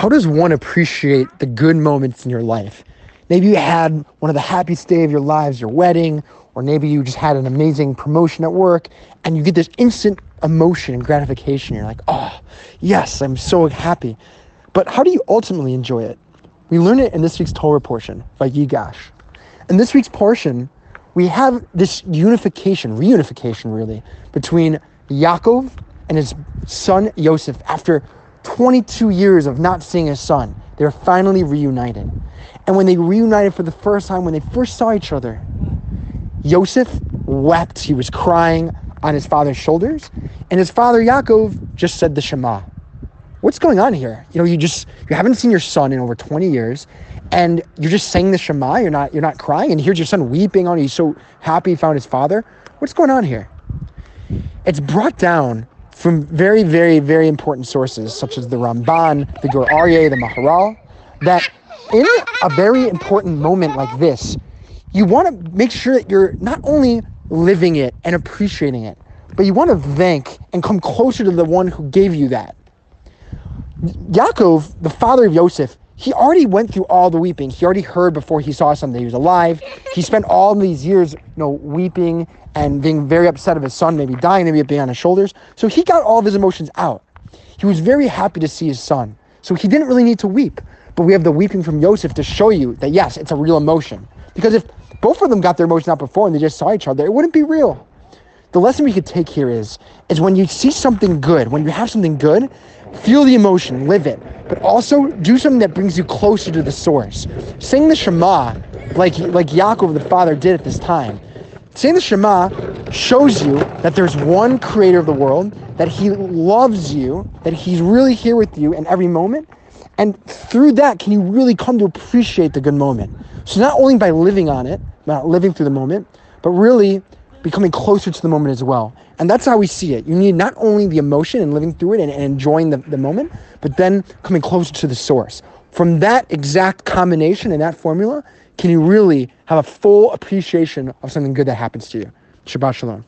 how does one appreciate the good moments in your life? Maybe you had one of the happiest day of your lives, your wedding, or maybe you just had an amazing promotion at work and you get this instant emotion and gratification. You're like, oh, yes, I'm so happy. But how do you ultimately enjoy it? We learn it in this week's Torah portion Vayigash. In this week's portion, we have this unification, reunification really, between Yaakov and his son Yosef after 22 years of not seeing his son. they're finally reunited. And when they reunited for the first time, when they first saw each other, Yosef wept. He was crying on his father's shoulders. And his father Yaakov just said the Shema. What's going on here? You know, you just you haven't seen your son in over 20 years, and you're just saying the Shema. You're not you're not crying, and here's your son weeping on you. He's so happy he found his father. What's going on here? It's brought down from very, very, very important sources such as the Ramban, the Gur Aryeh, the Maharal, that in a very important moment like this, you want to make sure that you're not only living it and appreciating it, but you want to thank and come closer to the one who gave you that. Yaakov, the father of Yosef, he already went through all the weeping. He already heard before he saw something. He was alive. He spent all these years, you know, weeping and being very upset of his son maybe dying, maybe being on his shoulders. So he got all of his emotions out. He was very happy to see his son. So he didn't really need to weep. But we have the weeping from Yosef to show you that yes, it's a real emotion. Because if both of them got their emotion out before and they just saw each other, it wouldn't be real. The lesson we could take here is is when you see something good, when you have something good, feel the emotion, live it, but also do something that brings you closer to the source. Sing the Shema like like Yaakov the father did at this time. Saying the Shema shows you that there's one creator of the world, that he loves you, that he's really here with you in every moment. And through that, can you really come to appreciate the good moment? So not only by living on it, not living through the moment, but really becoming closer to the moment as well. And that's how we see it. You need not only the emotion and living through it and, and enjoying the, the moment, but then coming closer to the source. From that exact combination and that formula, can you really have a full appreciation of something good that happens to you? Shabbat Shalom.